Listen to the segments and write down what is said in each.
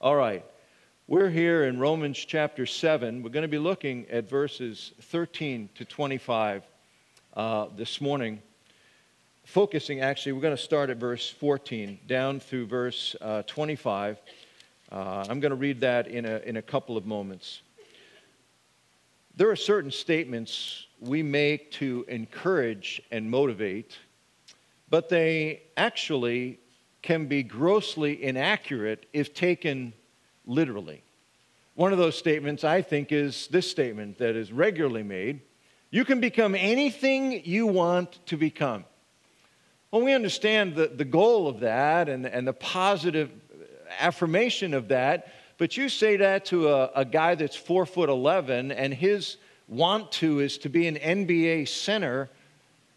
All right. We're here in Romans chapter 7. We're going to be looking at verses 13 to 25 uh, this morning. Focusing, actually, we're going to start at verse 14 down through verse uh, 25. Uh, I'm going to read that in a, in a couple of moments. There are certain statements we make to encourage and motivate, but they actually can be grossly inaccurate if taken literally. One of those statements, I think, is this statement that is regularly made You can become anything you want to become. Well, we understand the, the goal of that and, and the positive affirmation of that, but you say that to a, a guy that's four foot 11 and his want to is to be an NBA center,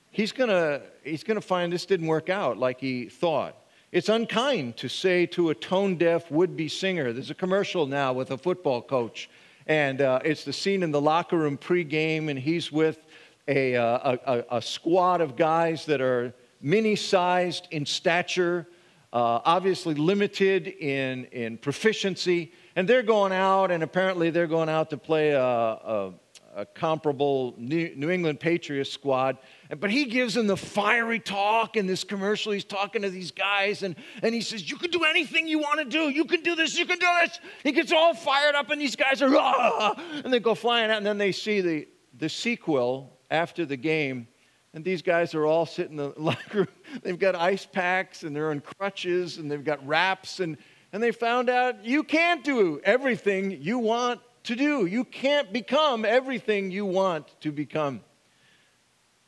he's gonna, he's gonna find this didn't work out like he thought. It's unkind to say to a tone deaf would be singer. There's a commercial now with a football coach, and uh, it's the scene in the locker room pregame, and he's with a, uh, a, a, squad of guys that are mini sized in stature, uh, obviously limited in, in proficiency, and they're going out, and apparently they're going out to play a, a a comparable New England Patriots squad. But he gives them the fiery talk in this commercial. He's talking to these guys, and, and he says, You can do anything you want to do. You can do this. You can do this. He gets all fired up, and these guys are, ah, and they go flying out. And then they see the, the sequel after the game. And these guys are all sitting in the locker room. They've got ice packs, and they're on crutches, and they've got wraps. And, and they found out you can't do everything you want to do. You can't become everything you want to become.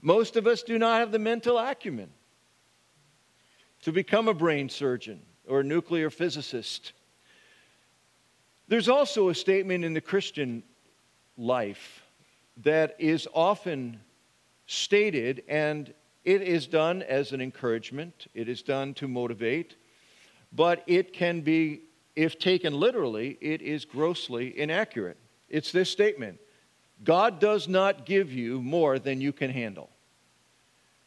Most of us do not have the mental acumen to become a brain surgeon or a nuclear physicist. There's also a statement in the Christian life that is often stated, and it is done as an encouragement, it is done to motivate, but it can be if taken literally, it is grossly inaccurate. It's this statement God does not give you more than you can handle.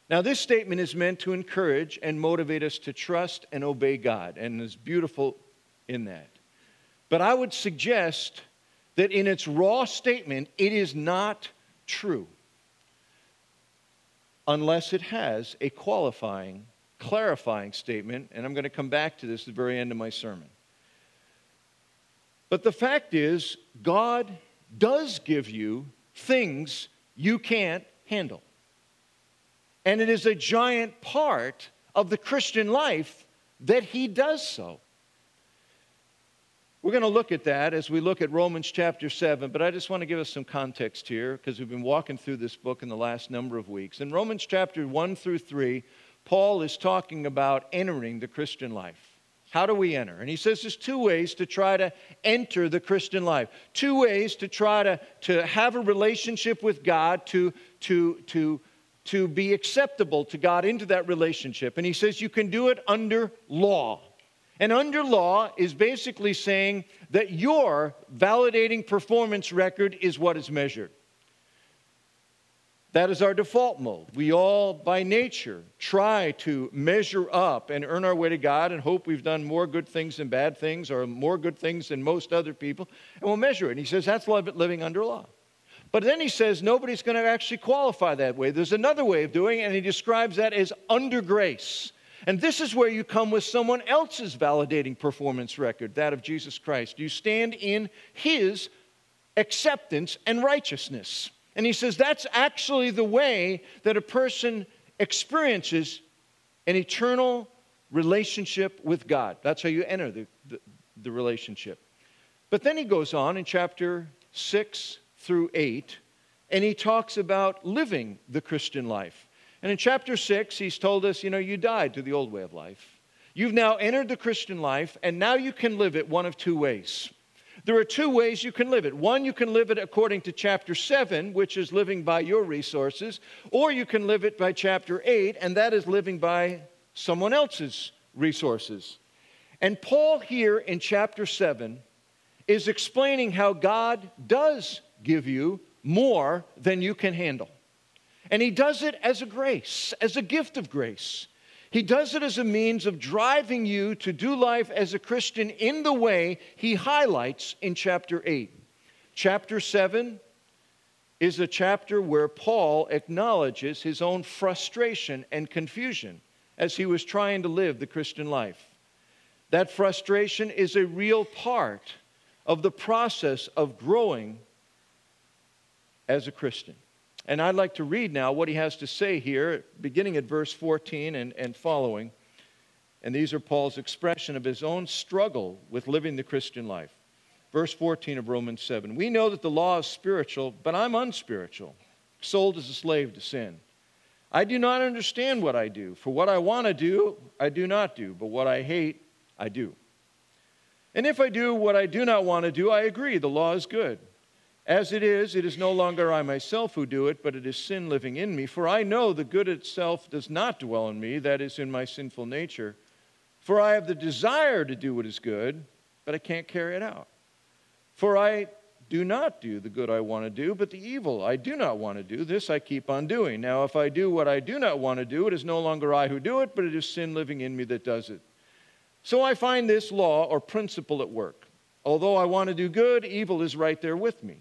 Now, this statement is meant to encourage and motivate us to trust and obey God, and is beautiful in that. But I would suggest that in its raw statement, it is not true unless it has a qualifying, clarifying statement, and I'm going to come back to this at the very end of my sermon. But the fact is, God does give you things you can't handle. And it is a giant part of the Christian life that He does so. We're going to look at that as we look at Romans chapter 7, but I just want to give us some context here because we've been walking through this book in the last number of weeks. In Romans chapter 1 through 3, Paul is talking about entering the Christian life. How do we enter? And he says there's two ways to try to enter the Christian life. Two ways to try to, to have a relationship with God, to, to, to, to be acceptable to God into that relationship. And he says you can do it under law. And under law is basically saying that your validating performance record is what is measured. That is our default mode. We all, by nature, try to measure up and earn our way to God and hope we've done more good things than bad things or more good things than most other people, and we'll measure it. And he says that's living under law. But then he says nobody's going to actually qualify that way. There's another way of doing it, and he describes that as under grace. And this is where you come with someone else's validating performance record, that of Jesus Christ. You stand in his acceptance and righteousness. And he says that's actually the way that a person experiences an eternal relationship with God. That's how you enter the, the, the, relationship. But then he goes on in chapter 6 through 8, and he talks about living the Christian life. And in chapter 6, he's told us, you know, you died to the old way of life. You've now entered the Christian life, and now you can live it one of two ways. There are two ways you can live it. One, you can live it according to chapter 7, which is living by your resources, or you can live it by chapter 8, and that is living by someone else's resources. And Paul, here in chapter 7, is explaining how God does give you more than you can handle. And he does it as a grace, as a gift of grace. He does it as a means of driving you to do life as a Christian in the way he highlights in chapter 8. Chapter 7 is a chapter where Paul acknowledges his own frustration and confusion as he was trying to live the Christian life. That frustration is a real part of the process of growing as a Christian. And I'd like to read now what he has to say here, beginning at verse 14 and, and following. And these are Paul's expression of his own struggle with living the Christian life. Verse 14 of Romans 7 We know that the law is spiritual, but I'm unspiritual, sold as a slave to sin. I do not understand what I do, for what I want to do, I do not do, but what I hate, I do. And if I do what I do not want to do, I agree, the law is good. As it is, it is no longer I myself who do it, but it is sin living in me. For I know the good itself does not dwell in me, that is, in my sinful nature. For I have the desire to do what is good, but I can't carry it out. For I do not do the good I want to do, but the evil I do not want to do, this I keep on doing. Now, if I do what I do not want to do, it is no longer I who do it, but it is sin living in me that does it. So I find this law or principle at work. Although I want to do good, evil is right there with me.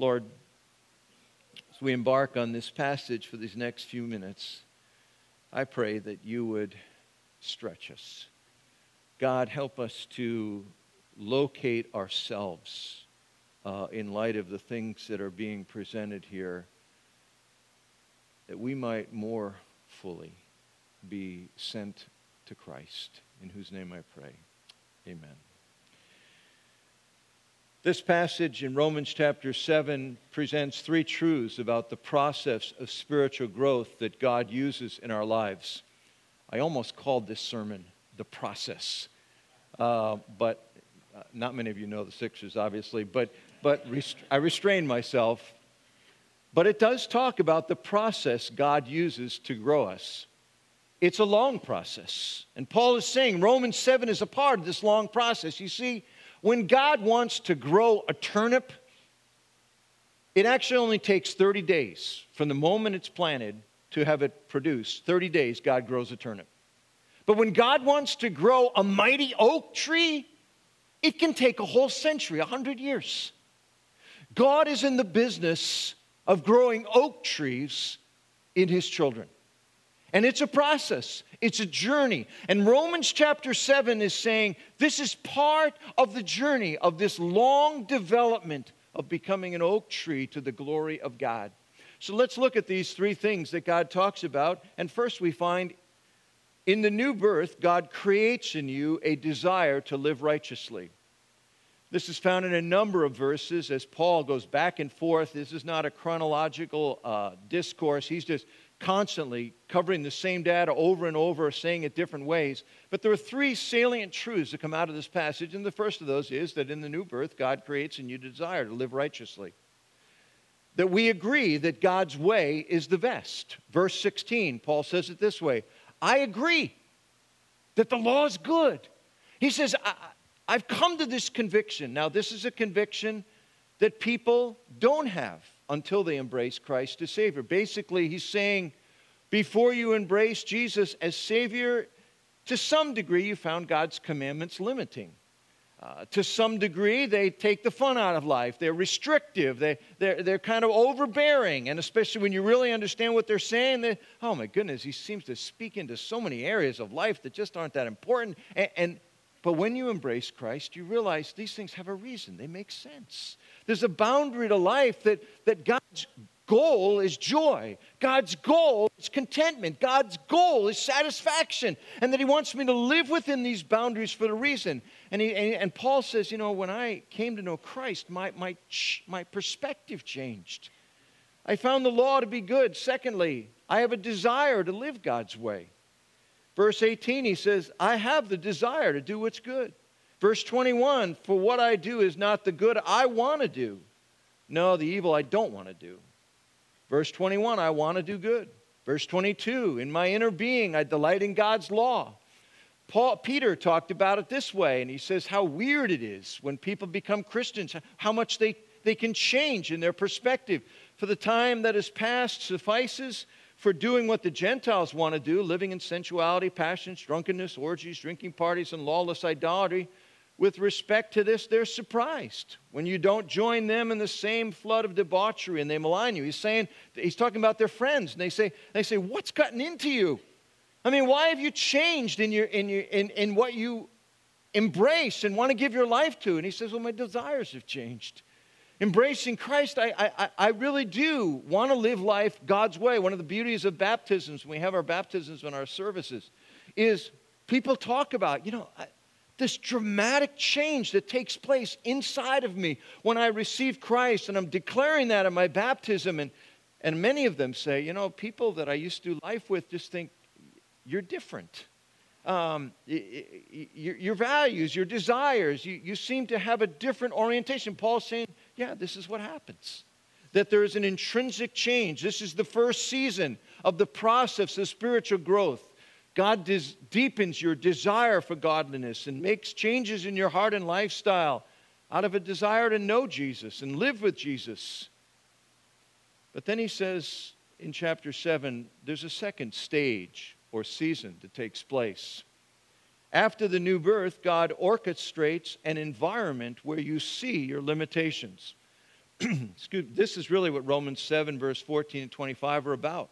Lord, as we embark on this passage for these next few minutes, I pray that you would stretch us. God, help us to locate ourselves uh, in light of the things that are being presented here, that we might more fully be sent to Christ, in whose name I pray. Amen. This passage in Romans chapter 7 presents three truths about the process of spiritual growth that God uses in our lives. I almost called this sermon the process, uh, but uh, not many of you know the Sixers, obviously, but, but rest- I restrained myself. But it does talk about the process God uses to grow us. It's a long process. And Paul is saying Romans 7 is a part of this long process. You see, when God wants to grow a turnip, it actually only takes 30 days from the moment it's planted to have it produce. 30 days, God grows a turnip. But when God wants to grow a mighty oak tree, it can take a whole century, 100 years. God is in the business of growing oak trees in his children. And it's a process, it's a journey. And Romans chapter 7 is saying this is part of the journey of this long development of becoming an oak tree to the glory of God. So let's look at these three things that God talks about. And first, we find in the new birth, God creates in you a desire to live righteously. This is found in a number of verses as Paul goes back and forth. This is not a chronological uh, discourse. He's just constantly covering the same data over and over, saying it different ways. But there are three salient truths that come out of this passage. And the first of those is that in the new birth, God creates in you desire to live righteously. That we agree that God's way is the best. Verse 16, Paul says it this way I agree that the law is good. He says, I've come to this conviction. Now, this is a conviction that people don't have until they embrace Christ as Savior. Basically, he's saying, before you embrace Jesus as Savior, to some degree, you found God's commandments limiting. Uh, to some degree, they take the fun out of life. They're restrictive. They, they're, they're kind of overbearing. And especially when you really understand what they're saying, they, oh my goodness, he seems to speak into so many areas of life that just aren't that important. And, and but when you embrace Christ, you realize these things have a reason, they make sense. There's a boundary to life that, that God's goal is joy. God's goal is contentment. God's goal is satisfaction. And that He wants me to live within these boundaries for a reason. And, he, and, and Paul says, you know, when I came to know Christ, my, my, my perspective changed. I found the law to be good. Secondly, I have a desire to live God's way. Verse 18, he says, I have the desire to do what's good. Verse 21, for what I do is not the good I want to do. No, the evil I don't want to do. Verse 21, I want to do good. Verse 22, in my inner being, I delight in God's law. Paul, Peter talked about it this way, and he says how weird it is when people become Christians, how much they, they can change in their perspective. For the time that has passed suffices for doing what the Gentiles want to do, living in sensuality, passions, drunkenness, orgies, drinking parties, and lawless idolatry. With respect to this, they're surprised when you don't join them in the same flood of debauchery and they malign you. He's saying, he's talking about their friends, and they say, they say, What's gotten into you? I mean, why have you changed in, your, in, your, in, in what you embrace and want to give your life to? And he says, Well, my desires have changed. Embracing Christ, I, I, I really do want to live life God's way. One of the beauties of baptisms, when we have our baptisms and our services, is people talk about, you know, I, this dramatic change that takes place inside of me when I receive Christ, and I'm declaring that in my baptism. And, and many of them say, you know, people that I used to do life with just think, you're different. Um, your, your, values, your desires, you, you seem to have a different orientation. Paul's saying, yeah, this is what happens. That there is an intrinsic change. This is the first season of the process of spiritual growth. God des- deepens your desire for godliness and makes changes in your heart and lifestyle out of a desire to know Jesus and live with Jesus. But then he says in chapter 7 there's a second stage or season that takes place. After the new birth, God orchestrates an environment where you see your limitations. this is really what Romans 7, verse 14 and 25 are about.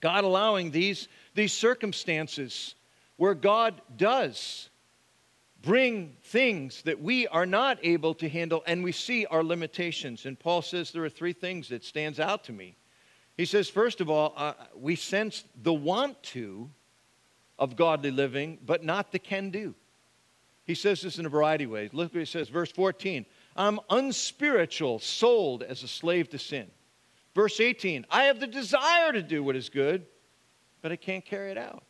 God allowing these, these circumstances where God does bring things that we are not able to handle and we see our limitations. And Paul says there are three things that stands out to me he says, first of all, uh, we sense the want to of godly living, but not the can do. He says this in a variety of ways. Look what he says, verse 14 I'm unspiritual, sold as a slave to sin. Verse 18 I have the desire to do what is good, but I can't carry it out.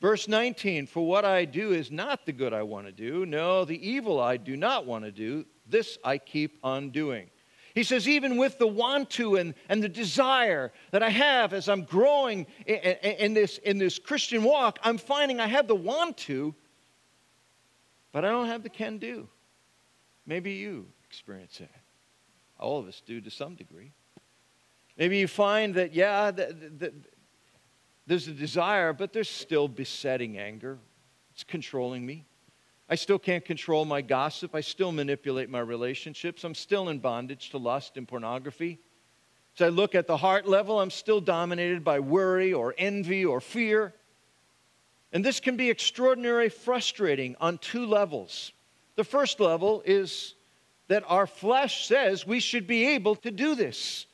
Verse 19 For what I do is not the good I want to do. No, the evil I do not want to do, this I keep on doing. He says, even with the want to and, and the desire that I have as I'm growing in, in, in, this, in this Christian walk, I'm finding I have the want to, but I don't have the can do. Maybe you experience that. All of us do to some degree. Maybe you find that, yeah, the, the, there's a desire, but there's still besetting anger. It's controlling me. I still can't control my gossip. I still manipulate my relationships. I'm still in bondage to lust and pornography. As I look at the heart level, I'm still dominated by worry or envy or fear. And this can be extraordinarily frustrating on two levels. The first level is that our flesh says we should be able to do this.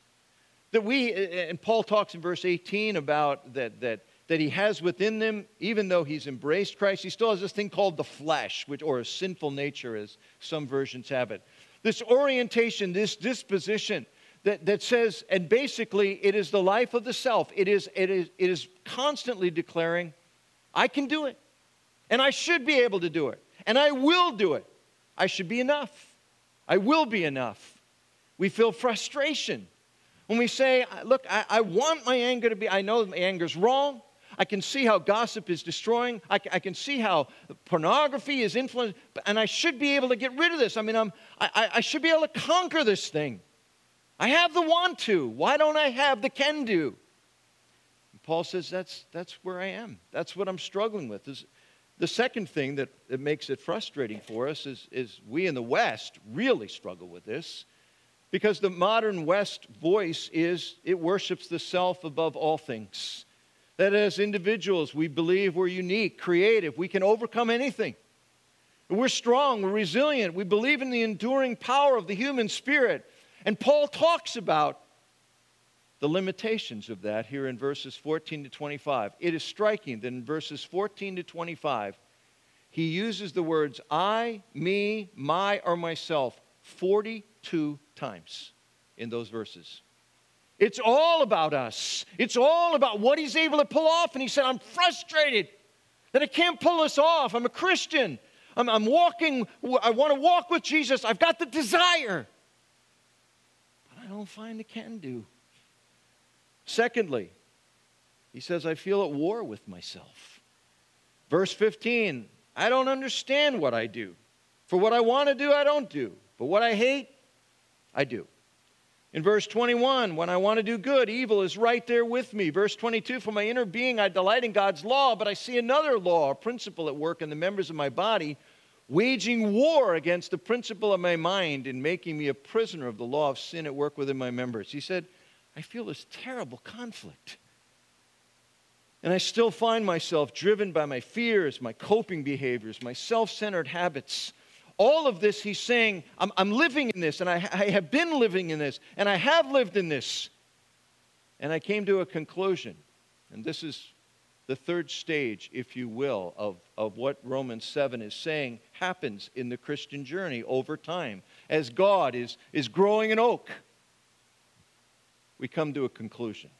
That we, and Paul talks in verse 18 about that, that that he has within them, even though he's embraced Christ, he still has this thing called the flesh, which, or a sinful nature, as some versions have it. This orientation, this disposition that, that says, and basically it is the life of the self. It is, it, is, it is constantly declaring, I can do it, and I should be able to do it, and I will do it. I should be enough. I will be enough. We feel frustration when we say, Look, I, I want my anger to be, I know my anger is wrong. I can see how gossip is destroying. I, I can see how pornography is influencing, and I should be able to get rid of this. I mean, I'm, I, I should be able to conquer this thing. I have the want to. Why don't I have the can do? And Paul says that's, that's where I am. That's what I'm struggling with. Is the second thing that, that makes it frustrating for us is, is we in the West really struggle with this because the modern West voice is it worships the self above all things. That as individuals, we believe we're unique, creative, we can overcome anything. We're strong, we're resilient, we believe in the enduring power of the human spirit. And Paul talks about the limitations of that here in verses 14 to 25. It is striking that in verses 14 to 25, he uses the words I, me, my, or myself 42 times in those verses. It's all about us. It's all about what he's able to pull off. And he said, I'm frustrated. that I can't pull this off. I'm a Christian. I'm, I'm walking, I want to walk with Jesus. I've got the desire, but I don't find the can do. Secondly, he says, I feel at war with myself. Verse 15, I don't understand what I do. For what I want to do, I don't do. But what I hate, I do. In verse 21, when I want to do good, evil is right there with me. Verse 22, for my inner being, I delight in God's law, but I see another law, a principle at work in the members of my body, waging war against the principle of my mind and making me a prisoner of the law of sin at work within my members. He said, I feel this terrible conflict. And I still find myself driven by my fears, my coping behaviors, my self centered habits all of this, he's saying, I'm, I'm living in this, and I, I have been living in this, and I have lived in this. And I came to a conclusion, and this is the third stage, if you will, of, of what Romans 7 is saying happens in the Christian journey over time. As God is, is growing an oak, we come to a conclusion.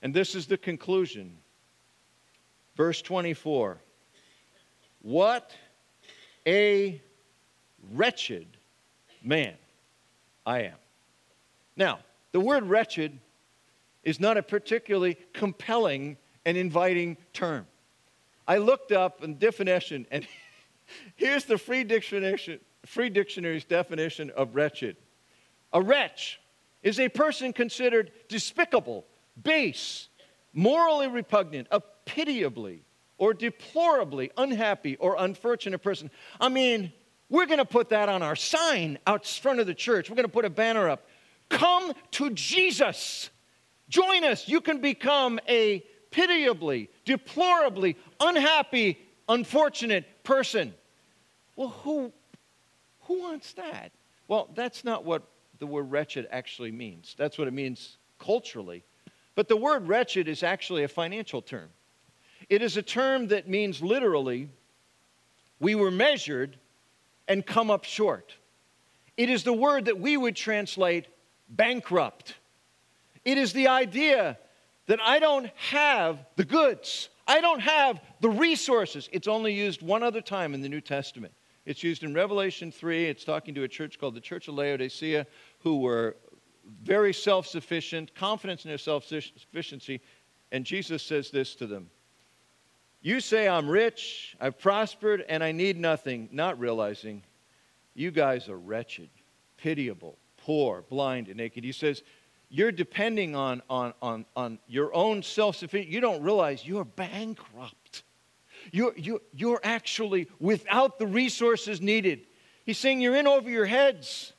And this is the conclusion. Verse 24 What a wretched man I am. Now, the word wretched is not a particularly compelling and inviting term. I looked up a definition, and here's the free, dictionary, free dictionary's definition of wretched. A wretch is a person considered despicable, base, morally repugnant, a pitiably or deplorably unhappy or unfortunate person. I mean, we're going to put that on our sign out front of the church. We're going to put a banner up. Come to Jesus. Join us. You can become a pitiably, deplorably unhappy, unfortunate person. Well, who, who wants that? Well, that's not what the word wretched actually means. That's what it means culturally. But the word wretched is actually a financial term. It is a term that means literally, we were measured and come up short. It is the word that we would translate bankrupt. It is the idea that I don't have the goods, I don't have the resources. It's only used one other time in the New Testament. It's used in Revelation 3. It's talking to a church called the Church of Laodicea, who were very self sufficient, confident in their self sufficiency. And Jesus says this to them you say, I'm rich, I've prospered, and I need nothing, not realizing you guys are wretched, pitiable, poor, blind, and naked. He says, You're depending on, on, on, on your own self sufficiency. You don't realize you're bankrupt. You're, you're, you're actually without the resources needed. He's saying you're in over your heads,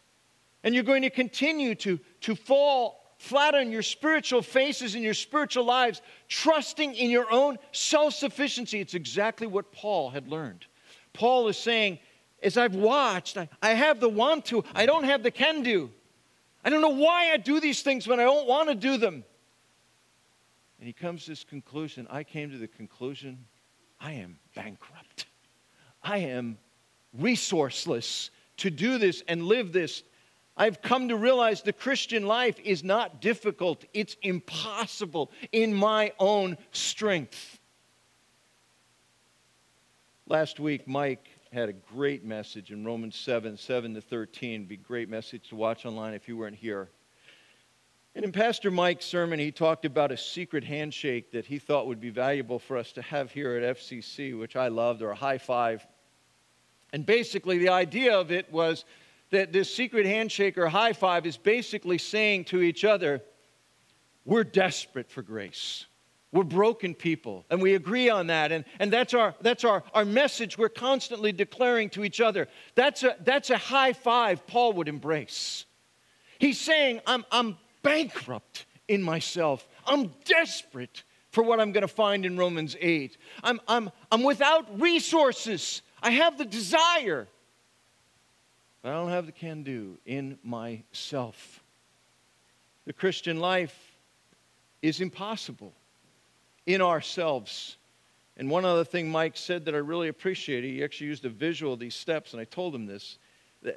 and you're going to continue to, to fall flat on your spiritual faces and your spiritual lives, trusting in your own self sufficiency. It's exactly what Paul had learned. Paul is saying, as I've watched, I, I have the want to, I don't have the can do. I don't know why I do these things when I don't want to do them. And he comes to this conclusion. I came to the conclusion I am bankrupt. I am resourceless to do this and live this I've come to realize the Christian life is not difficult, it's impossible in my own strength. Last week, Mike had a great message in Romans 7 7 to 13. It'd Be a great message to watch online if you weren't here. And in Pastor Mike's sermon, he talked about a secret handshake that he thought would be valuable for us to have here at FCC, which I loved, or a high five. And basically, the idea of it was that this secret handshake or high five is basically saying to each other, we're desperate for grace. We're broken people, and we agree on that. And, and that's, our, that's our, our message we're constantly declaring to each other. That's a, that's a high five Paul would embrace. He's saying, I'm, I'm bankrupt in myself, I'm desperate for what I'm going to find in Romans 8. I'm, I'm, I'm without resources, I have the desire, I don't have the can do in myself. The Christian life is impossible in ourselves. And one other thing Mike said that I really appreciated, he actually used a visual of these steps, and I told him this. Uh,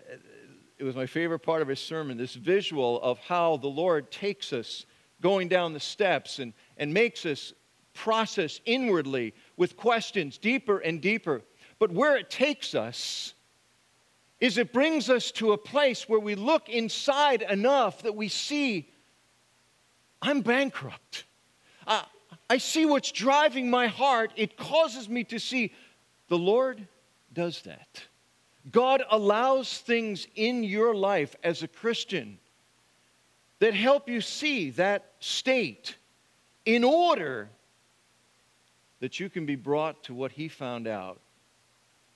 it was my favorite part of his sermon this visual of how the Lord takes us going down the steps and, and makes us process inwardly with questions, deeper and deeper. But where it takes us is it brings us to a place where we look inside enough that we see I'm bankrupt. Uh, I see what's driving my heart. It causes me to see the Lord does that. God allows things in your life as a Christian that help you see that state in order that you can be brought to what he found out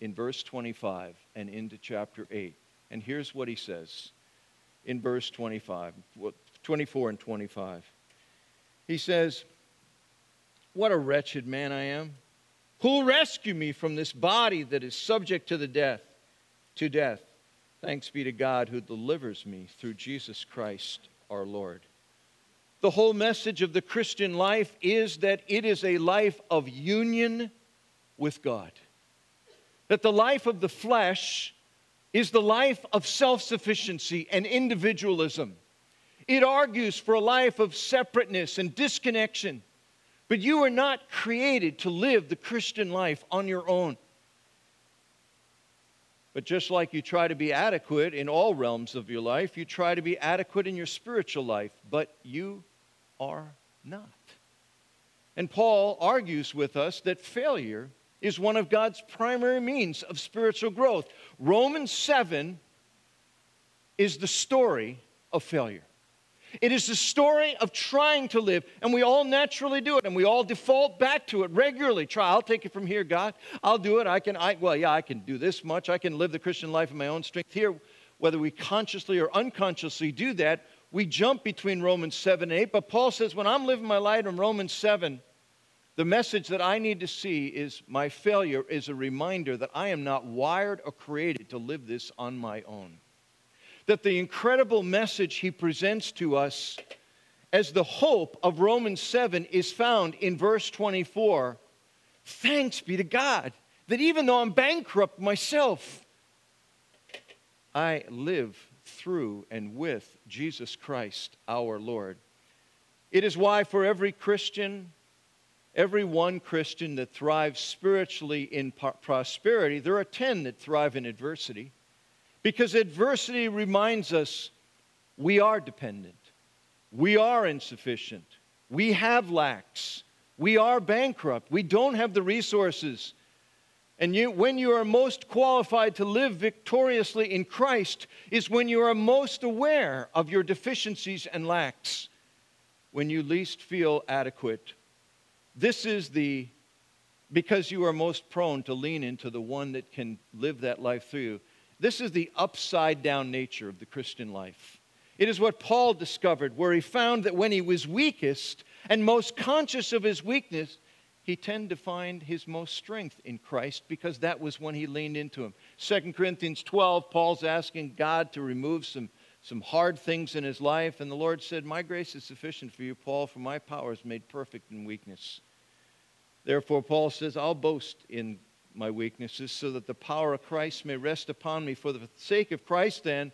in verse 25 and into chapter 8. And here's what he says in verse 25, 24 and 25. He says, What a wretched man I am. Who will rescue me from this body that is subject to the death, to death? Thanks be to God who delivers me through Jesus Christ our Lord. The whole message of the Christian life is that it is a life of union with God. That the life of the flesh is the life of self sufficiency and individualism. It argues for a life of separateness and disconnection. But you are not created to live the Christian life on your own. But just like you try to be adequate in all realms of your life, you try to be adequate in your spiritual life, but you are not. And Paul argues with us that failure is one of God's primary means of spiritual growth. Romans 7 is the story of failure. It is the story of trying to live, and we all naturally do it, and we all default back to it regularly. Try, I'll take it from here, God. I'll do it. I can, I, well, yeah, I can do this much. I can live the Christian life in my own strength. Here, whether we consciously or unconsciously do that, we jump between Romans 7 and 8. But Paul says, when I'm living my life in Romans 7, the message that I need to see is my failure is a reminder that I am not wired or created to live this on my own that the incredible message he presents to us as the hope of Romans 7 is found in verse 24. Thanks be to God that even though I'm bankrupt myself, I live through and with Jesus Christ our Lord. It is why, for every Christian, every one Christian that thrives spiritually in prosperity, there are 10 that thrive in adversity. Because adversity reminds us we are dependent, we are insufficient, we have lacks, we are bankrupt, we don't have the resources. And you, when you are most qualified to live victoriously in Christ is when you are most aware of your deficiencies and lacks, when you least feel adequate. This is the, because you are most prone to lean into the one that can live that life through you. This is the upside down nature of the Christian life. It is what Paul discovered, where he found that when he was weakest and most conscious of his weakness, he tended to find his most strength in Christ because that was when he leaned into him. 2 Corinthians 12, Paul's asking God to remove some, some hard things in his life, and the Lord said, My grace is sufficient for you, Paul, for my power is made perfect in weakness. Therefore, Paul says, I'll boast in my weaknesses, so that the power of Christ may rest upon me. For the sake of Christ, then,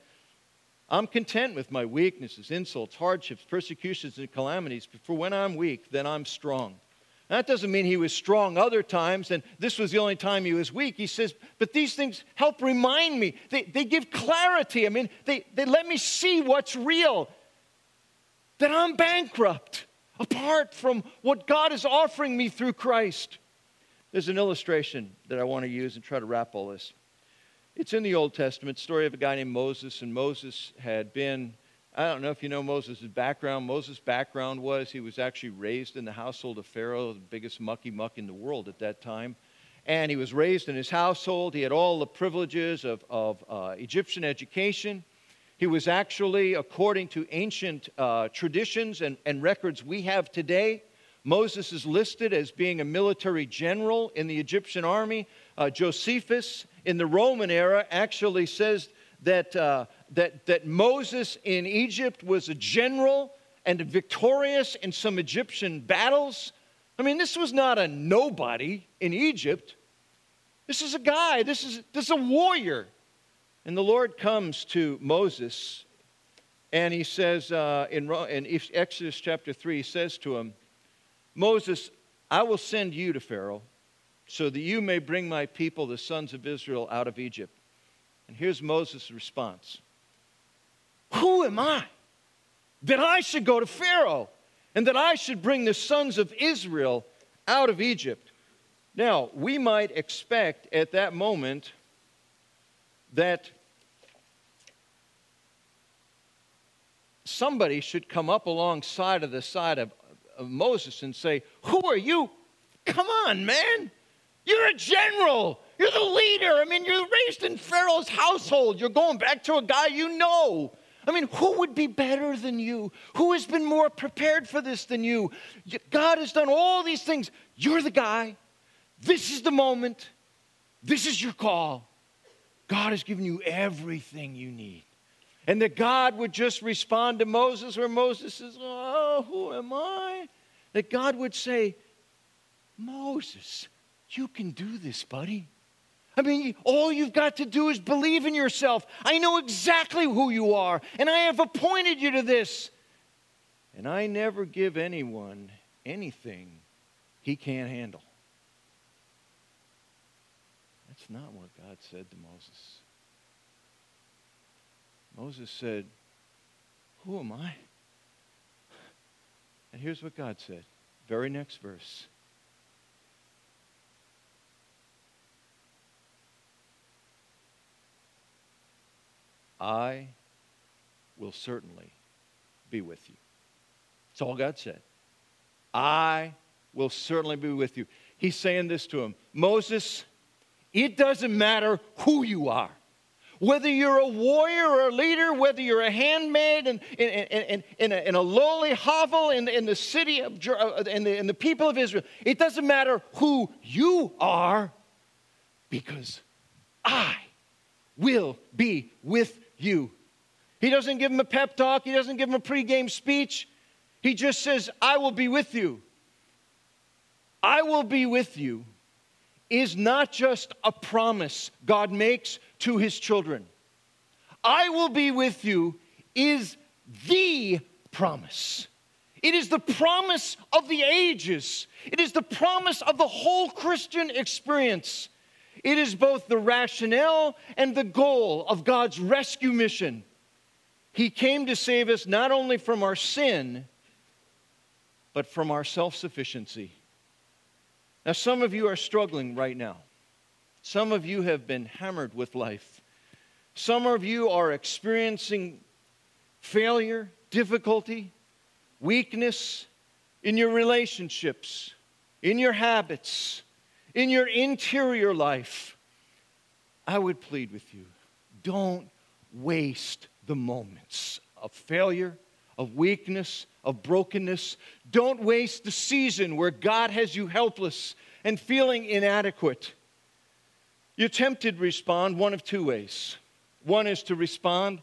I'm content with my weaknesses, insults, hardships, persecutions, and calamities. For when I'm weak, then I'm strong. That doesn't mean he was strong other times, and this was the only time he was weak. He says, but these things help remind me. They, they give clarity. I mean, they, they let me see what's real. That I'm bankrupt apart from what God is offering me through Christ. There's an illustration that I want to use and try to wrap all this. It's in the Old Testament, story of a guy named Moses, and Moses had been, I don't know if you know Moses' background. Moses' background was he was actually raised in the household of Pharaoh, the biggest mucky muck in the world at that time. And he was raised in his household. He had all the privileges of, of uh, Egyptian education. He was actually, according to ancient uh, traditions and, and records we have today, Moses is listed as being a military general in the Egyptian army. Uh, Josephus in the Roman era actually says that, uh, that, that Moses in Egypt was a general and victorious in some Egyptian battles. I mean, this was not a nobody in Egypt. This is a guy, this is, this is a warrior. And the Lord comes to Moses and he says uh, in, in Exodus chapter 3, he says to him, Moses, I will send you to Pharaoh, so that you may bring my people, the sons of Israel, out of Egypt. And here's Moses' response Who am I that I should go to Pharaoh and that I should bring the sons of Israel out of Egypt? Now, we might expect at that moment that somebody should come up alongside of the side of, of Moses and say, Who are you? Come on, man. You're a general. You're the leader. I mean, you're raised in Pharaoh's household. You're going back to a guy you know. I mean, who would be better than you? Who has been more prepared for this than you? God has done all these things. You're the guy. This is the moment. This is your call. God has given you everything you need. And that God would just respond to Moses where Moses says, Oh, who am I? That God would say, Moses, you can do this, buddy. I mean, all you've got to do is believe in yourself. I know exactly who you are, and I have appointed you to this. And I never give anyone anything he can't handle. That's not what God said to Moses. Moses said, Who am I? And here's what God said. Very next verse. I will certainly be with you. That's all God said. I will certainly be with you. He's saying this to him Moses, it doesn't matter who you are. Whether you're a warrior or a leader, whether you're a handmaid in, in, in, in, a, in a lowly hovel in, in the city of uh, in the, in the people of Israel, it doesn't matter who you are because I will be with you. He doesn't give him a pep talk, he doesn't give him a pregame speech. He just says, I will be with you. I will be with you is not just a promise God makes to his children. I will be with you is the promise. It is the promise of the ages. It is the promise of the whole Christian experience. It is both the rationale and the goal of God's rescue mission. He came to save us not only from our sin, but from our self sufficiency. Now, some of you are struggling right now. Some of you have been hammered with life. Some of you are experiencing failure, difficulty, weakness in your relationships, in your habits, in your interior life. I would plead with you don't waste the moments of failure, of weakness, of brokenness. Don't waste the season where God has you helpless and feeling inadequate. You're tempted to respond one of two ways. One is to respond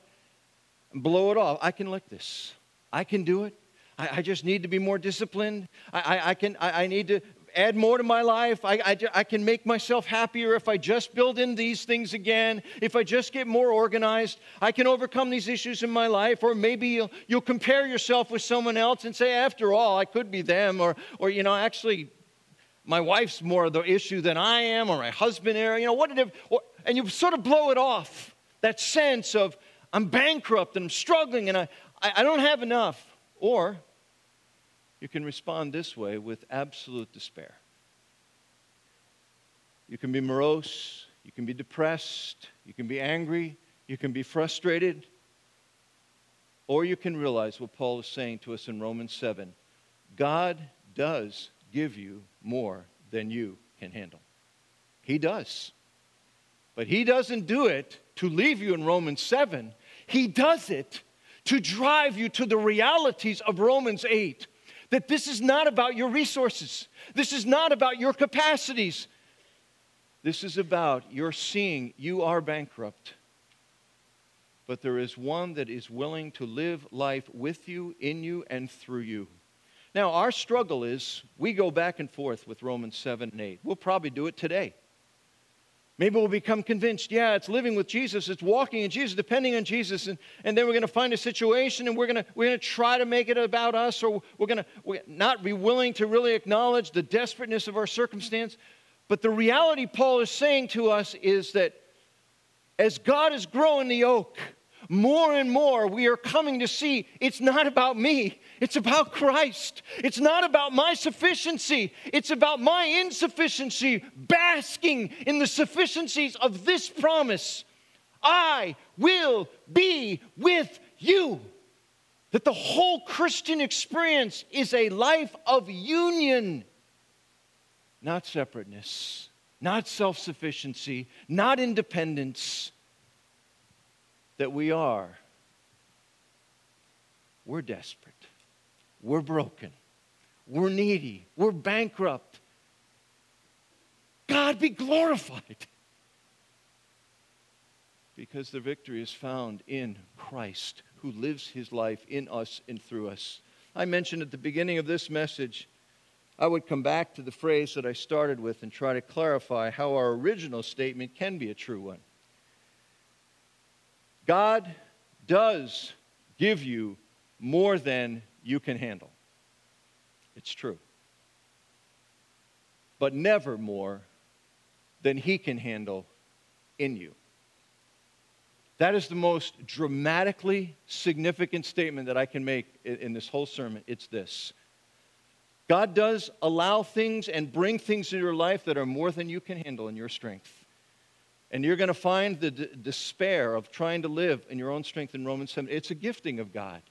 and blow it off. I can lick this. I can do it. I, just need to be more disciplined. I, I, I can, I need to add more to my life. I, I, I, can make myself happier if I just build in these things again, if I just get more organized. I can overcome these issues in my life. Or maybe you'll, you'll compare yourself with someone else and say, after all, I could be them. Or, or you know, actually, my wife's more of the issue than I am, or my husband, or, you know, what did and you sort of blow it off. That sense of, I'm bankrupt and I'm struggling and I, I, I don't have enough. Or you can respond this way with absolute despair. You can be morose, you can be depressed, you can be angry, you can be frustrated, or you can realize what Paul is saying to us in Romans 7 God does give you more than you can handle. He does. But He doesn't do it to leave you in Romans 7, He does it to drive you to the realities of Romans 8 that this is not about your resources, this is not about your capacities. This is about your seeing you are bankrupt. But there is one that is willing to live life with you, in you, and through you. Now, our struggle is we go back and forth with Romans 7 and 8. We'll probably do it today. Maybe we'll become convinced, yeah, it's living with Jesus, it's walking in Jesus, depending on Jesus, and, and then we're going to find a situation and we're going we're to try to make it about us, or we're going to not be willing to really acknowledge the desperateness of our circumstance. But the reality Paul is saying to us is that as God is growing the oak, more and more we are coming to see it's not about me, it's about Christ. It's not about my sufficiency, it's about my insufficiency, basking in the sufficiencies of this promise. I will be with you. That the whole Christian experience is a life of union, not separateness, not self sufficiency, not independence. That we are. We're desperate. We're broken. We're needy. We're bankrupt. God be glorified because the victory is found in Christ, who lives his life in us and through us. I mentioned at the beginning of this message, I would come back to the phrase that I started with and try to clarify how our original statement can be a true one. God does give you more than you can handle. It's true. But never more than He can handle in you. That is the most dramatically significant statement that I can make in this whole sermon. It's this God does allow things and bring things into your life that are more than you can handle in your strength. And you're going to find the d- despair of trying to live in your own strength in Romans 7. It's a gifting of God.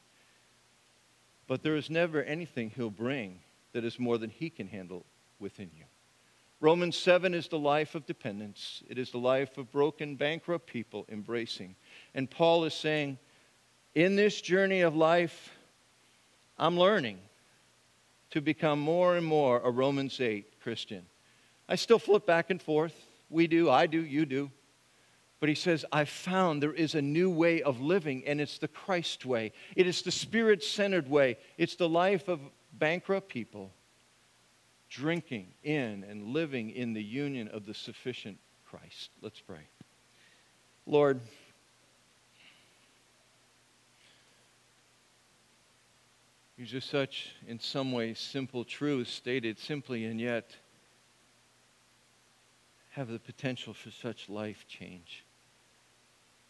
But there is never anything He'll bring that is more than He can handle within you. Romans 7 is the life of dependence. It is the life of broken, bankrupt people embracing. And Paul is saying, in this journey of life, I'm learning to become more and more a Romans 8 Christian. I still flip back and forth. We do, I do, you do. But he says, I've found there is a new way of living, and it's the Christ way. It is the spirit centered way. It's the life of bankrupt people drinking in and living in the union of the sufficient Christ. Let's pray. Lord, these are such, in some ways, simple truths stated simply and yet have the potential for such life change.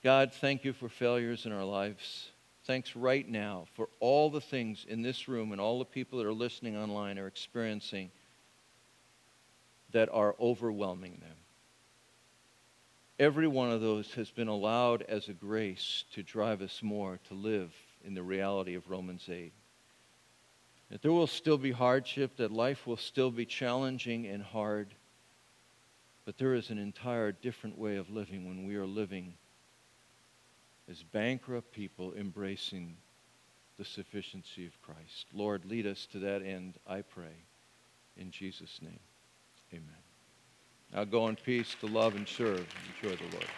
God, thank you for failures in our lives. Thanks right now for all the things in this room and all the people that are listening online are experiencing that are overwhelming them. Every one of those has been allowed as a grace to drive us more to live in the reality of Romans 8. That there will still be hardship, that life will still be challenging and hard, but there is an entire different way of living when we are living as bankrupt people embracing the sufficiency of Christ. Lord, lead us to that end, I pray. In Jesus' name. Amen. Now go in peace to love and serve. Enjoy the Lord.